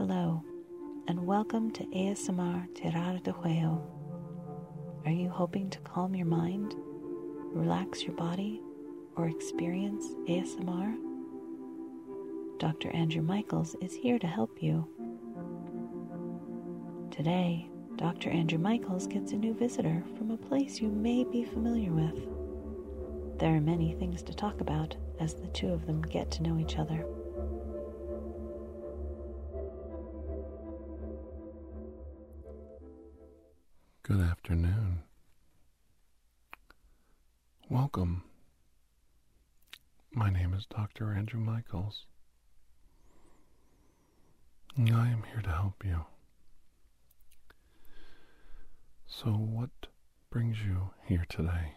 Hello, and welcome to ASMR Tirar de Juego. Are you hoping to calm your mind, relax your body, or experience ASMR? Dr. Andrew Michaels is here to help you. Today, Dr. Andrew Michaels gets a new visitor from a place you may be familiar with. There are many things to talk about as the two of them get to know each other. Good afternoon. Welcome. My name is Dr. Andrew Michaels. I am here to help you. So, what brings you here today?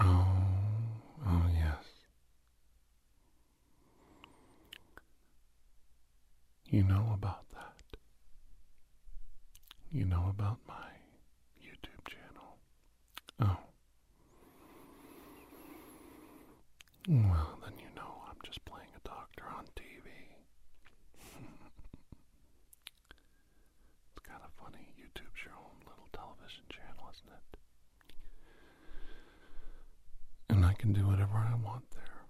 Oh, oh, yes. You know about that. You know about my YouTube channel. Oh. Well, then you know I'm just playing a doctor on TV. it's kind of funny. YouTube's your own little television channel, isn't it? And I can do whatever I want there.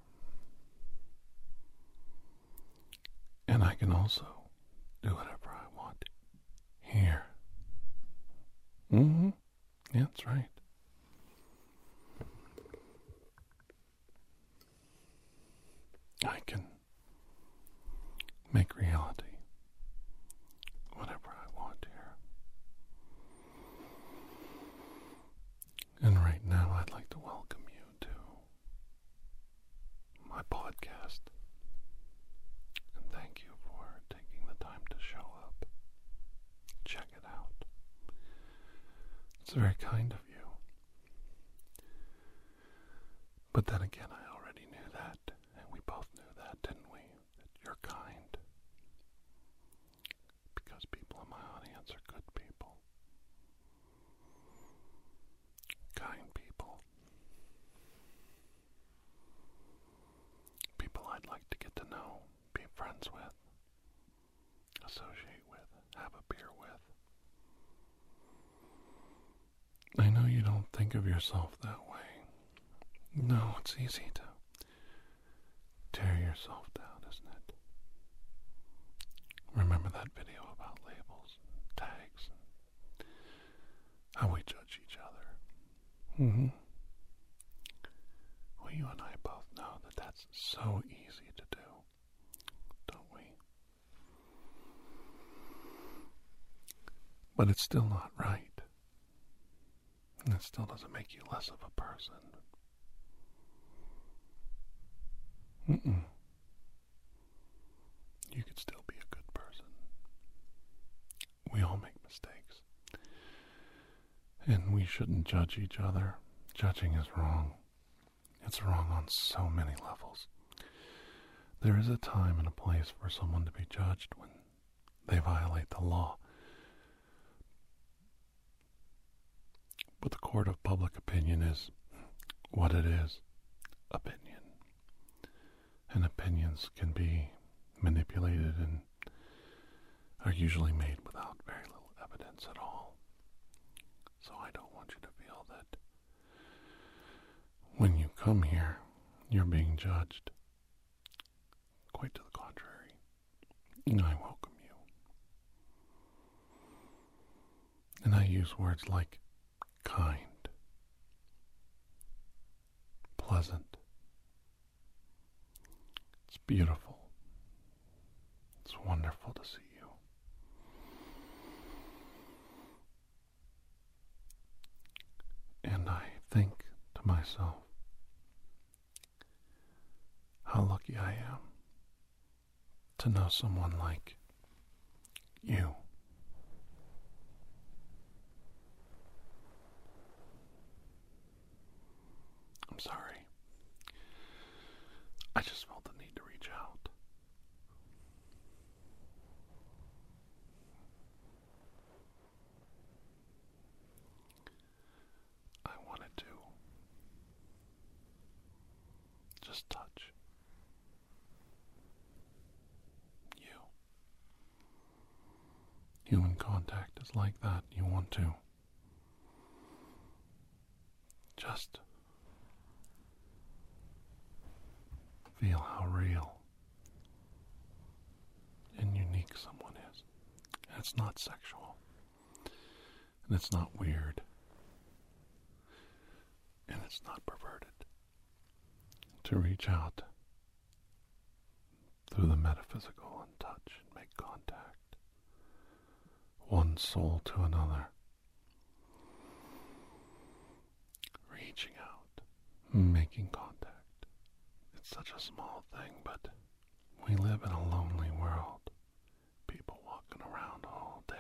And I can also do whatever I want here. Mm-hmm. Yeah, that's right. I can make reality whatever I want here. And right now, I'd like to welcome you to my podcast. And thank you for taking the time to show up. Check it out. It's very kind of you. But then again, I already knew that, and we both knew that, didn't we? That you're kind. Because people in my audience are good people. Kind people. People I'd like to get to know, be friends with, associate with, have a beer with. I know you don't think of yourself that way. No, it's easy to tear yourself down? Remember that video about labels, and tags, and how we judge each other? Mm-hmm. Well, you and I both know that that's so easy to do, don't we? But it's still not right. And it still doesn't make you less of a person. Mm-mm. You could still be a good person. We all make mistakes. And we shouldn't judge each other. Judging is wrong. It's wrong on so many levels. There is a time and a place for someone to be judged when they violate the law. But the court of public opinion is what it is opinion. And opinions can be manipulated and are usually made without very evidence at all. So I don't want you to feel that when you come here, you're being judged. Quite to the contrary. I welcome you. And I use words like kind, pleasant. It's beautiful. It's wonderful to see you. And I think to myself, how lucky I am to know someone like you. I'm sorry. I just felt the need to reach out. I wanted to just touch human contact is like that. You want to just feel how real and someone is. And it's not sexual. And it's not weird. And it's not perverted. To reach out through the metaphysical and touch and make contact. One soul to another. Reaching out, making contact. It's such a small thing, but we live in a lonely world. Walking around all day.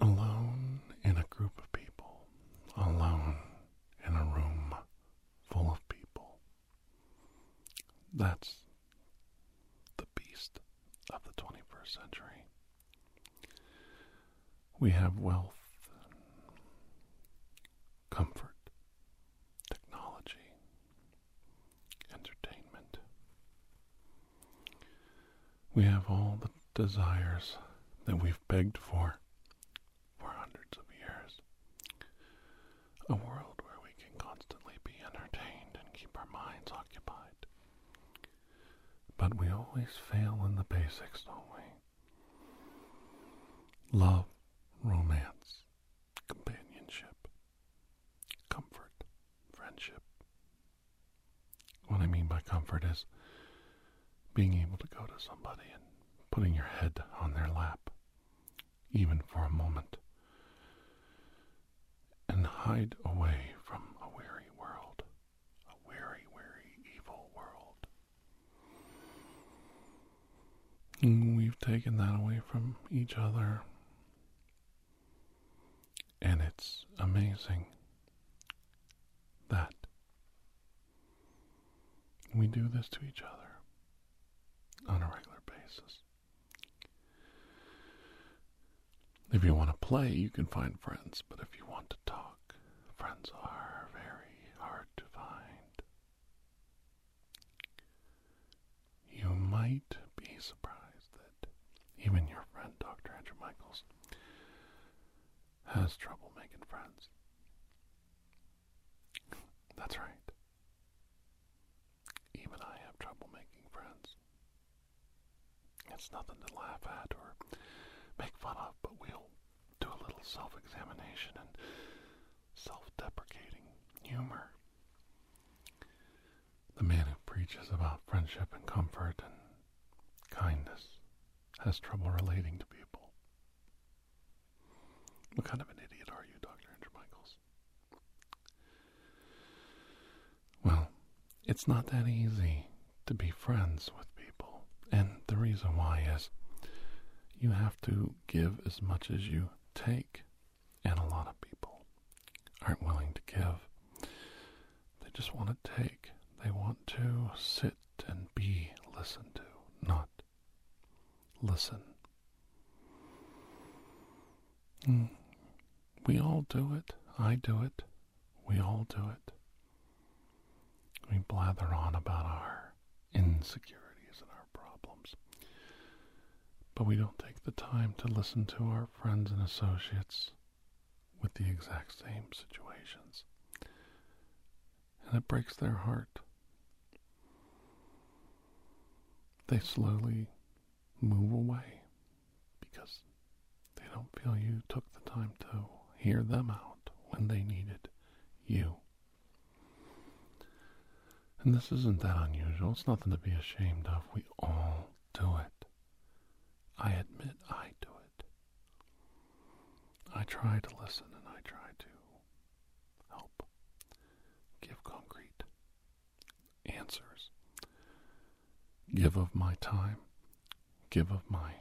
Alone in a group of people. Alone in a room full of people. That's the beast of the 21st century. We have wealth, We have all the desires that we've begged for for hundreds of years. A world where we can constantly be entertained and keep our minds occupied. But we always fail in the basics, don't we? Love, romance, companionship, comfort, friendship. What I mean by comfort is being able to go to somebody and putting your head on their lap, even for a moment, and hide away from a weary world, a weary, weary, evil world. And we've taken that away from each other, and it's amazing that we do this to each other If you want to play, you can find friends, but if you want to talk, friends are very hard to find. You might be surprised that even your friend, Dr. Andrew Michaels, has trouble making friends. That's right. Even I have trouble making friends. It's nothing to laugh at or make fun of, but we'll do a little self examination and self deprecating humor. The man who preaches about friendship and comfort and kindness has trouble relating to people. What kind of an idiot are you, Dr. Andrew Michaels? Well, it's not that easy to be friends with reason why is you have to give as much as you take. And a lot of people aren't willing to give. They just want to take. They want to sit and be listened to, not listen. Mm. We all do it. I do it. We all do it. We blather on about our insecurities. But we don't take the time to listen to our friends and associates with the exact same situations. And it breaks their heart. They slowly move away because they don't feel you took the time to hear them out when they needed you. And this isn't that unusual. It's nothing to be ashamed of. We all do it. I admit I do it. I try to listen and I try to help give concrete answers. Give of my time. Give of my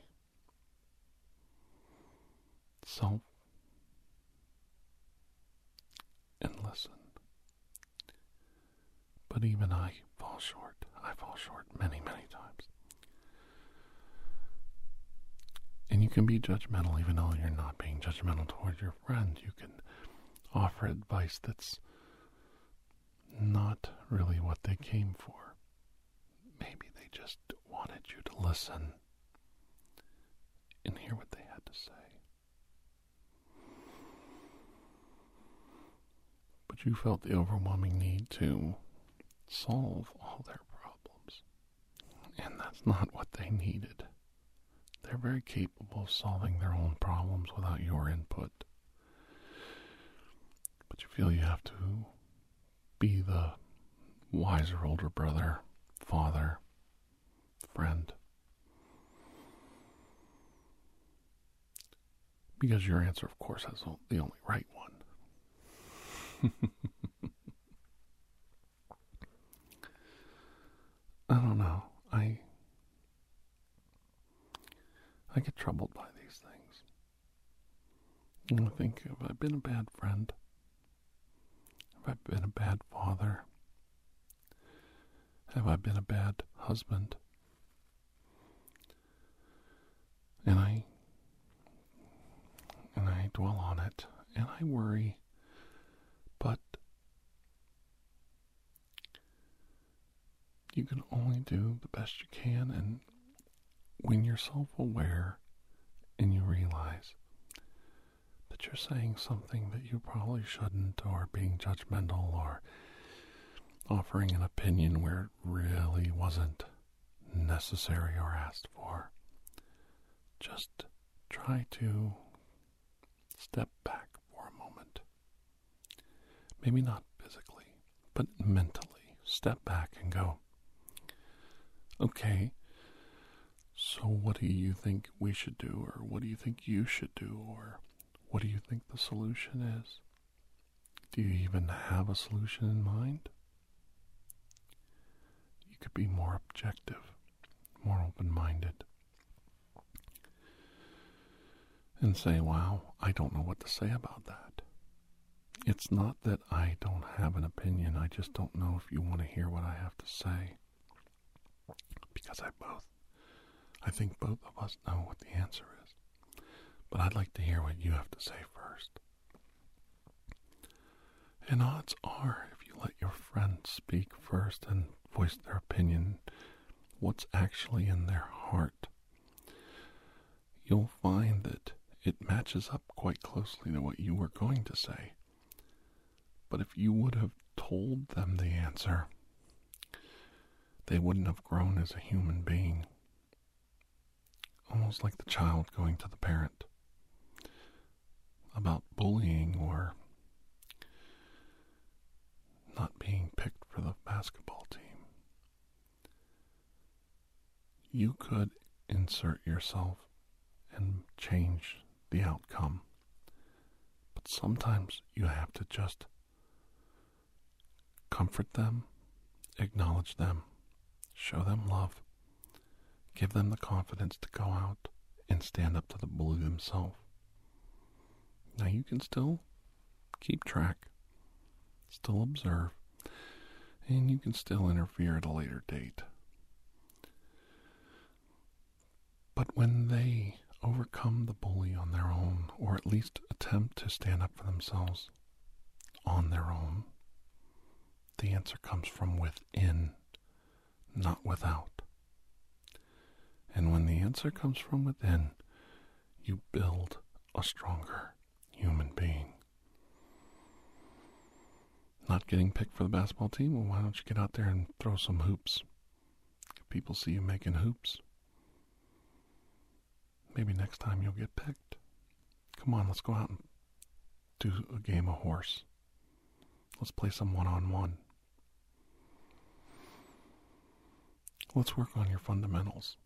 self. And listen. But even I fall short. I fall short many, many times. And you can be judgmental even though you're not being judgmental towards your friend. You can offer advice that's not really what they came for. Maybe they just wanted you to listen and hear what they had to say. But you felt the overwhelming need to solve all their problems. And that's not what they needed. They're very capable of solving their own problems without your input. But you feel you have to be the wiser older brother, father, friend. Because your answer, of course, is the only right one. I don't know. I I get troubled by these things. And I think, have I been a bad friend? Have I been a bad father? Have I been a bad husband? And I and I dwell on it and I worry, but you can only do the best you can and when you're self-aware and you realize that you're saying something that you probably shouldn't or being judgmental or offering an opinion where it really wasn't necessary or asked for. Just try to step back for a moment. Maybe not physically, but mentally. Step back and go, okay, so what do you think we should do, or what do you think you should do, or what do you think the solution is? Do you even have a solution in mind? You could be more objective, more open minded, and say, wow, I don't know what to say about that. It's not that I don't have an opinion, I just don't know if you want to hear what I have to say. Because I both, I think both of us know what the answer is. But I'd like to hear what you have to say first. And odds are, if you let your friend speak first and voice their opinion, what's actually in their heart, you'll find that it matches up quite closely to what you were going to say. But if you would have told them the answer, they wouldn't have grown as a human being. Almost like the child going to the parent about bullying or not being picked for the basketball team. You could insert yourself and change the outcome. But sometimes you have to just comfort them, acknowledge them, show them love, give them the confidence to go out and stand up to the bully themselves. Now you can still keep track, still observe, and you can still interfere at a later date. But when they overcome the bully on their own, or at least attempt to stand up for themselves on their own, the answer comes from within, not without. And when the answer comes from within, you build a stronger human being. Not getting picked for the basketball team? Well, why don't you get out there and throw some hoops? If people see you making hoops, Maybe next time you'll get picked. Come on, let's go out and do a game of horse. Let's play some one on one. Let's work on your fundamentals.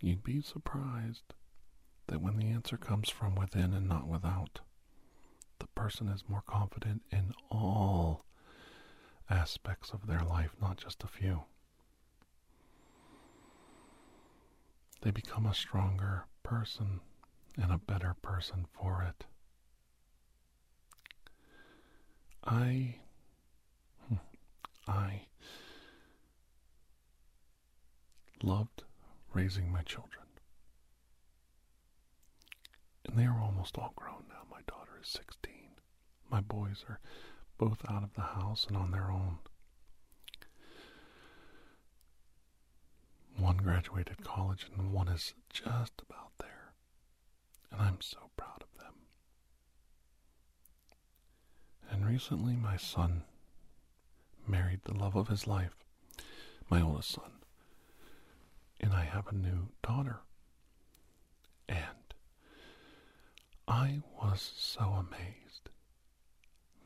You'd be surprised that when the answer comes from within and not without, the person is more confident in all aspects of their life, not just a few. they become a stronger person and a better person for it. I, hmm, I loved raising my children. And they are almost all grown now. My daughter is 16. My boys are both out of the house and on their own. one graduated college and one is just about there. And I'm so proud of them. And recently, my son married the love of his life, my oldest son. And I have a new daughter. And I was so amazed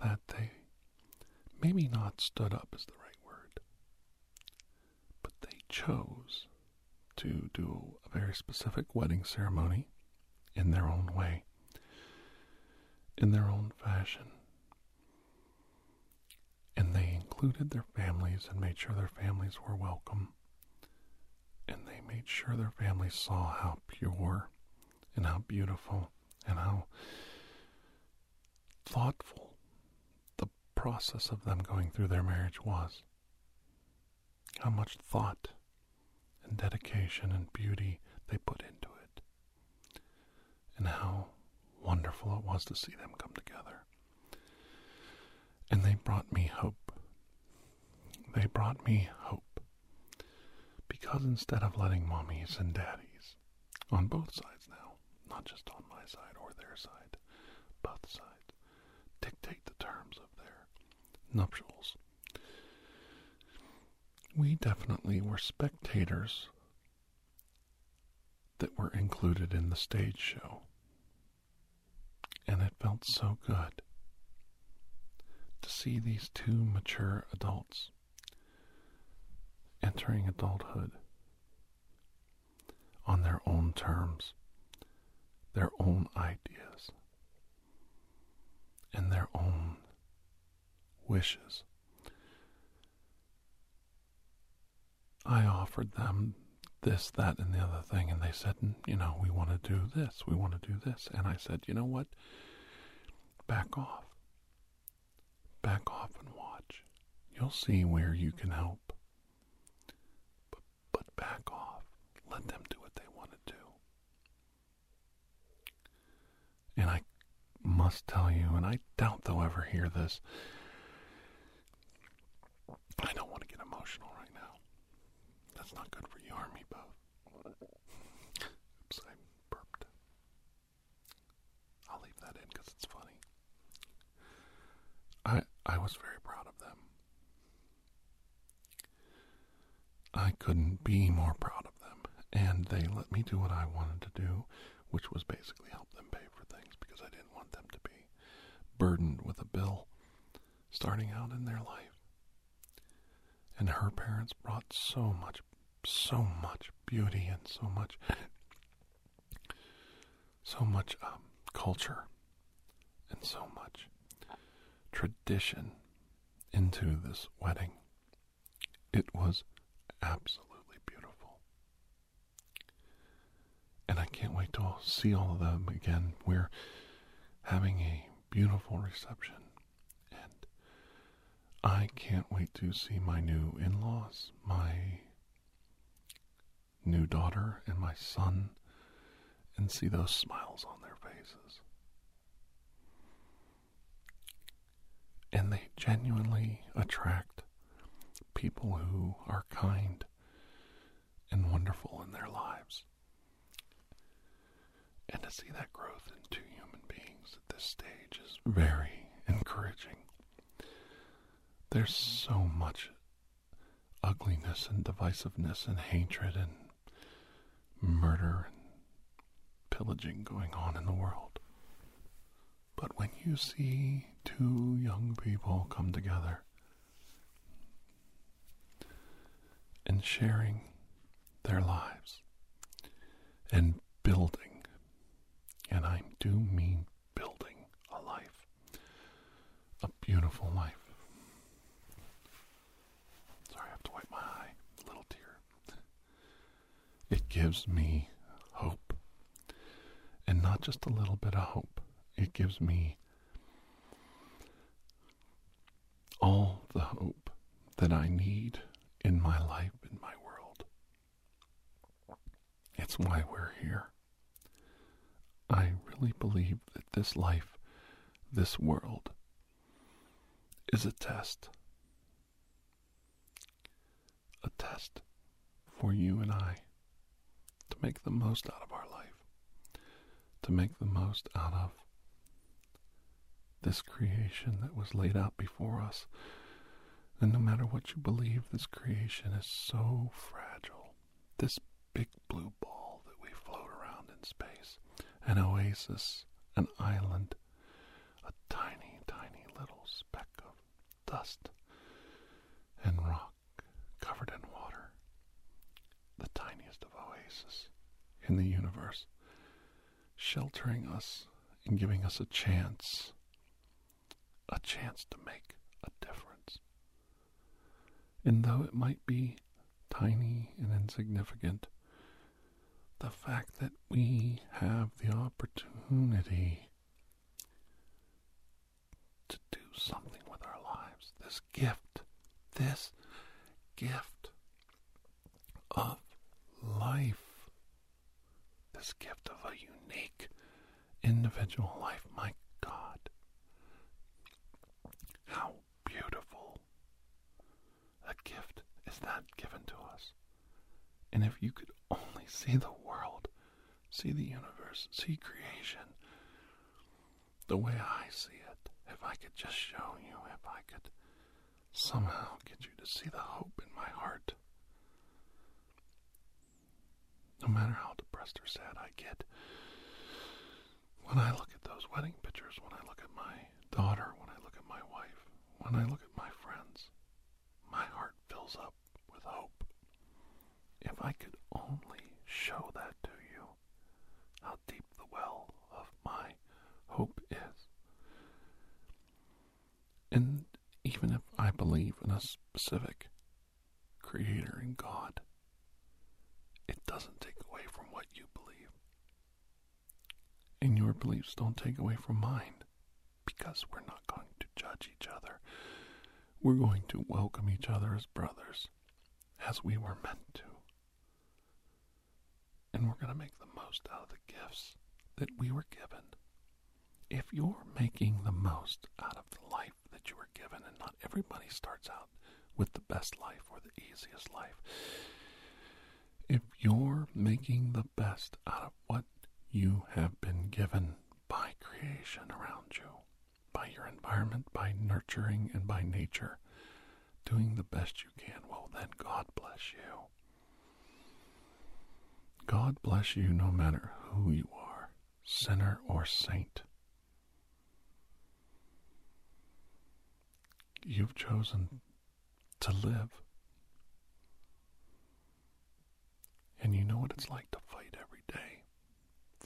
that they maybe not stood up is the right word, but they chose to do a very specific wedding ceremony in their own way, in their own fashion. And they included their families and made sure their families were welcome. And they made sure their family saw how pure and how beautiful and how thoughtful the process of them going through their marriage was. How much thought and dedication and beauty they put into it. And how wonderful it was to see them come together. And they brought me hope. They brought me hope. Because instead of letting mommies and daddies, on both sides now, not just on my side or their side, both sides, dictate the terms of their nuptials, we definitely were spectators that were included in the stage show. And it felt so good to see these two mature adults entering adulthood on their own terms, their own ideas, and their own wishes. I offered them this, that, and the other thing, and they said, you know, we want to do this, we want to do this. And I said, you know what? Back off. Back off and watch. You'll see where you can help. Back off. Let them do what they want to do. And I must tell you, and I doubt they'll ever hear this, I don't want to get emotional right now. That's not good for you or me both. Oops, I burped. I'll leave that in because it's funny. I I was very proud of them. I couldn't be more proud of them, and they let me do what I wanted to do, which was basically help them pay for things because I didn't want them to be burdened with a bill starting out in their life. And her parents brought so much, so much beauty and so much, so much um, culture and so much tradition into this wedding. It was absolutely beautiful. And I can't wait to see all of them again. We're having a beautiful reception. And I can't wait to see my new in laws, my new daughter, and my son, and see those smiles on their faces. And they genuinely attract people who are kind and wonderful in their lives. And to see that growth in two human beings at this stage is very encouraging. There's so much ugliness and divisiveness and hatred and murder and pillaging going on in the world. But when you see two young people come together and sharing their lives and building, and I do mean building a life, a beautiful life. Sorry, I have to wipe my eye, a little tear. It gives me hope, and not just a little bit of hope, it gives me all the hope that I need in my life, in my world. Why we're here. I really believe that this life, this world, is a test. A test for you and I to make the most out of our life, to make the most out of this creation that was laid out before us. And no matter what you believe, this creation is so fragile. This big blue ball that we float around in space, an oasis, an island, a tiny, tiny little speck of dust and rock covered in water, the tiniest of oases in the universe, sheltering us and giving us a chance, a chance to make a difference. And though it might be tiny and insignificant, the fact that we have the opportunity to do something with our lives, this gift, this gift of life, this gift of a unique individual life, my God, how beautiful a gift is that given to us. And if you could only see the see the universe, see creation the way I see it, if I could just show you, if I could somehow get you to see the hope in my heart, no matter how depressed or sad I get, when I look at those wedding pictures, when I look at my daughter, when I look at my wife, when I look at my friends, my heart fills up with hope. If I could only show that to you, how deep the well of my hope is. And even if I believe in a specific creator in God, it doesn't take away from what you believe. And your beliefs don't take away from mine because we're not going to judge each other. We're going to welcome each other as brothers, as we were meant to. And we're going to make the most out of the gifts that we were given. If you're making the most out of the life that you were given, and not everybody starts out with the best life or the easiest life, if you're making the best out of what you have been given by creation around you, by your environment, by nurturing, and by nature, doing the best you can, well, then God bless you. God bless you no matter who you are, sinner or saint. You've chosen to live. And you know what it's like to fight every day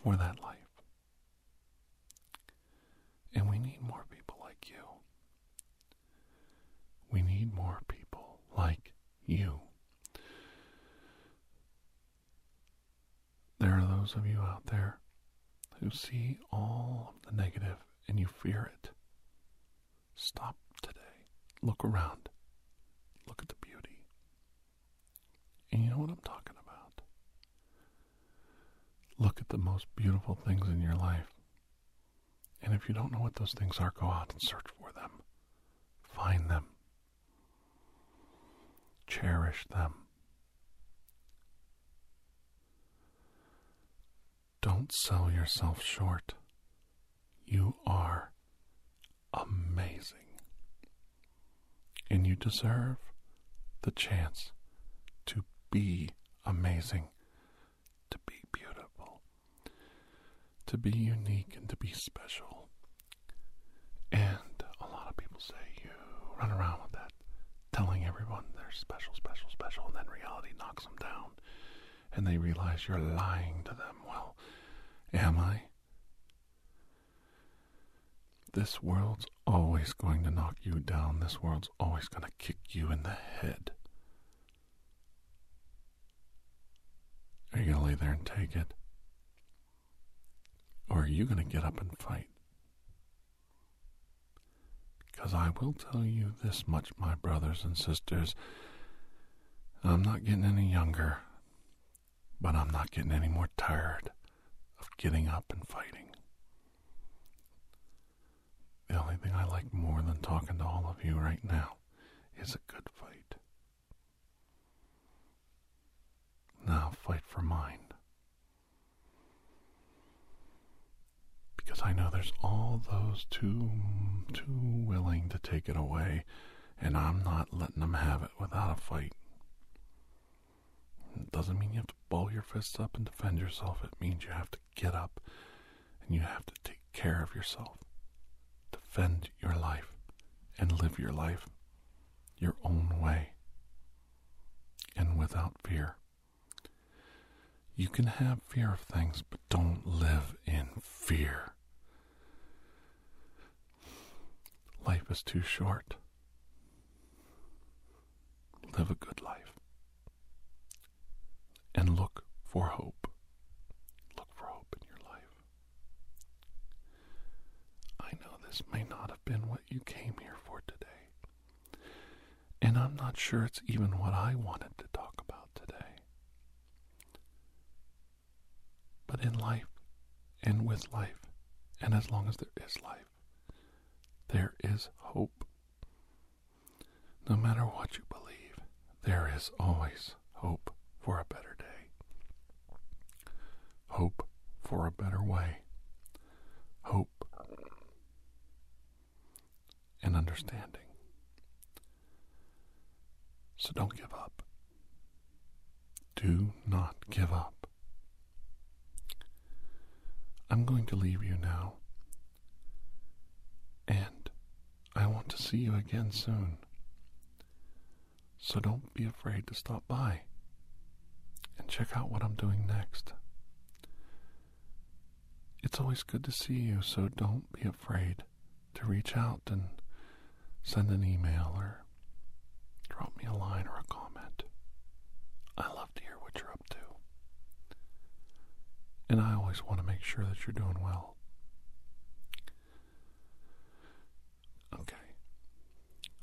for that life. And we need more people like you. We need more people like you. There are those of you out there who see all of the negative and you fear it. Stop today. Look around. Look at the beauty. And you know what I'm talking about. Look at the most beautiful things in your life. And if you don't know what those things are, go out and search for them. Find them. Cherish them. Don't sell yourself short. You are amazing. And you deserve the chance to be amazing, to be beautiful, to be unique, and to be special. And a lot of people say you run around with that, telling everyone they're special, special, special, and then reality knocks them down. And they realize you're lying to them. Am I? This world's always going to knock you down. This world's always going to kick you in the head. Are you going to lay there and take it? Or are you going to get up and fight? Because I will tell you this much, my brothers and sisters. I'm not getting any younger, but I'm not getting any more tired getting up and fighting. The only thing I like more than talking to all of you right now is a good fight. Now, fight for mine. Because I know there's all those too, too willing to take it away, and I'm not letting them have it without a fight. It doesn't mean you have to ball your fists up and defend yourself. It means you have to get up and you have to take care of yourself. Defend your life and live your life your own way and without fear. You can have fear of things, but don't live in fear. Life is too short. Live a good life. And look for hope. Look for hope in your life. I know this may not have been what you came here for today. And I'm not sure it's even what I wanted to talk about today. But in life and with life, and as long as there is life, there is hope. No matter what you believe, there is always hope for a better day. Hope for a better way. Hope and understanding. So don't give up. Do not give up. I'm going to leave you now. And I want to see you again soon. So don't be afraid to stop by and check out what I'm doing next. It's always good to see you, so don't be afraid to reach out and send an email or me a line or a comment. I love to hear what you're up to. And I always want to make sure that you're doing well. Okay.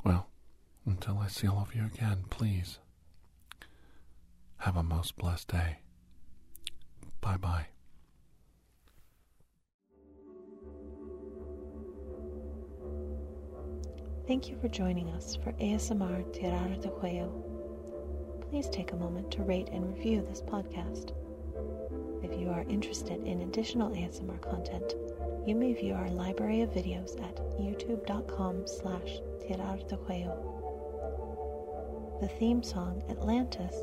Well, until I see all of you again, please have a most blessed day. Bye bye. Thank you for joining us for ASMR Tirar de Juego. Please take a moment to rate and review this podcast. If you are interested in additional ASMR content, you may view our library of videos at youtube.com slash tirar de juego. The theme song, Atlantis,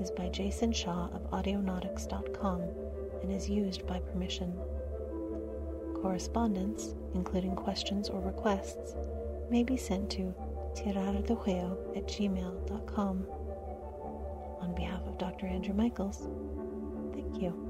is by Jason Shaw of Audionautix.com and is used by permission. Correspondence, including questions or requests, may be sent to tirardejuego at gmail.com. On behalf of Dr. Andrew Michaels, thank you.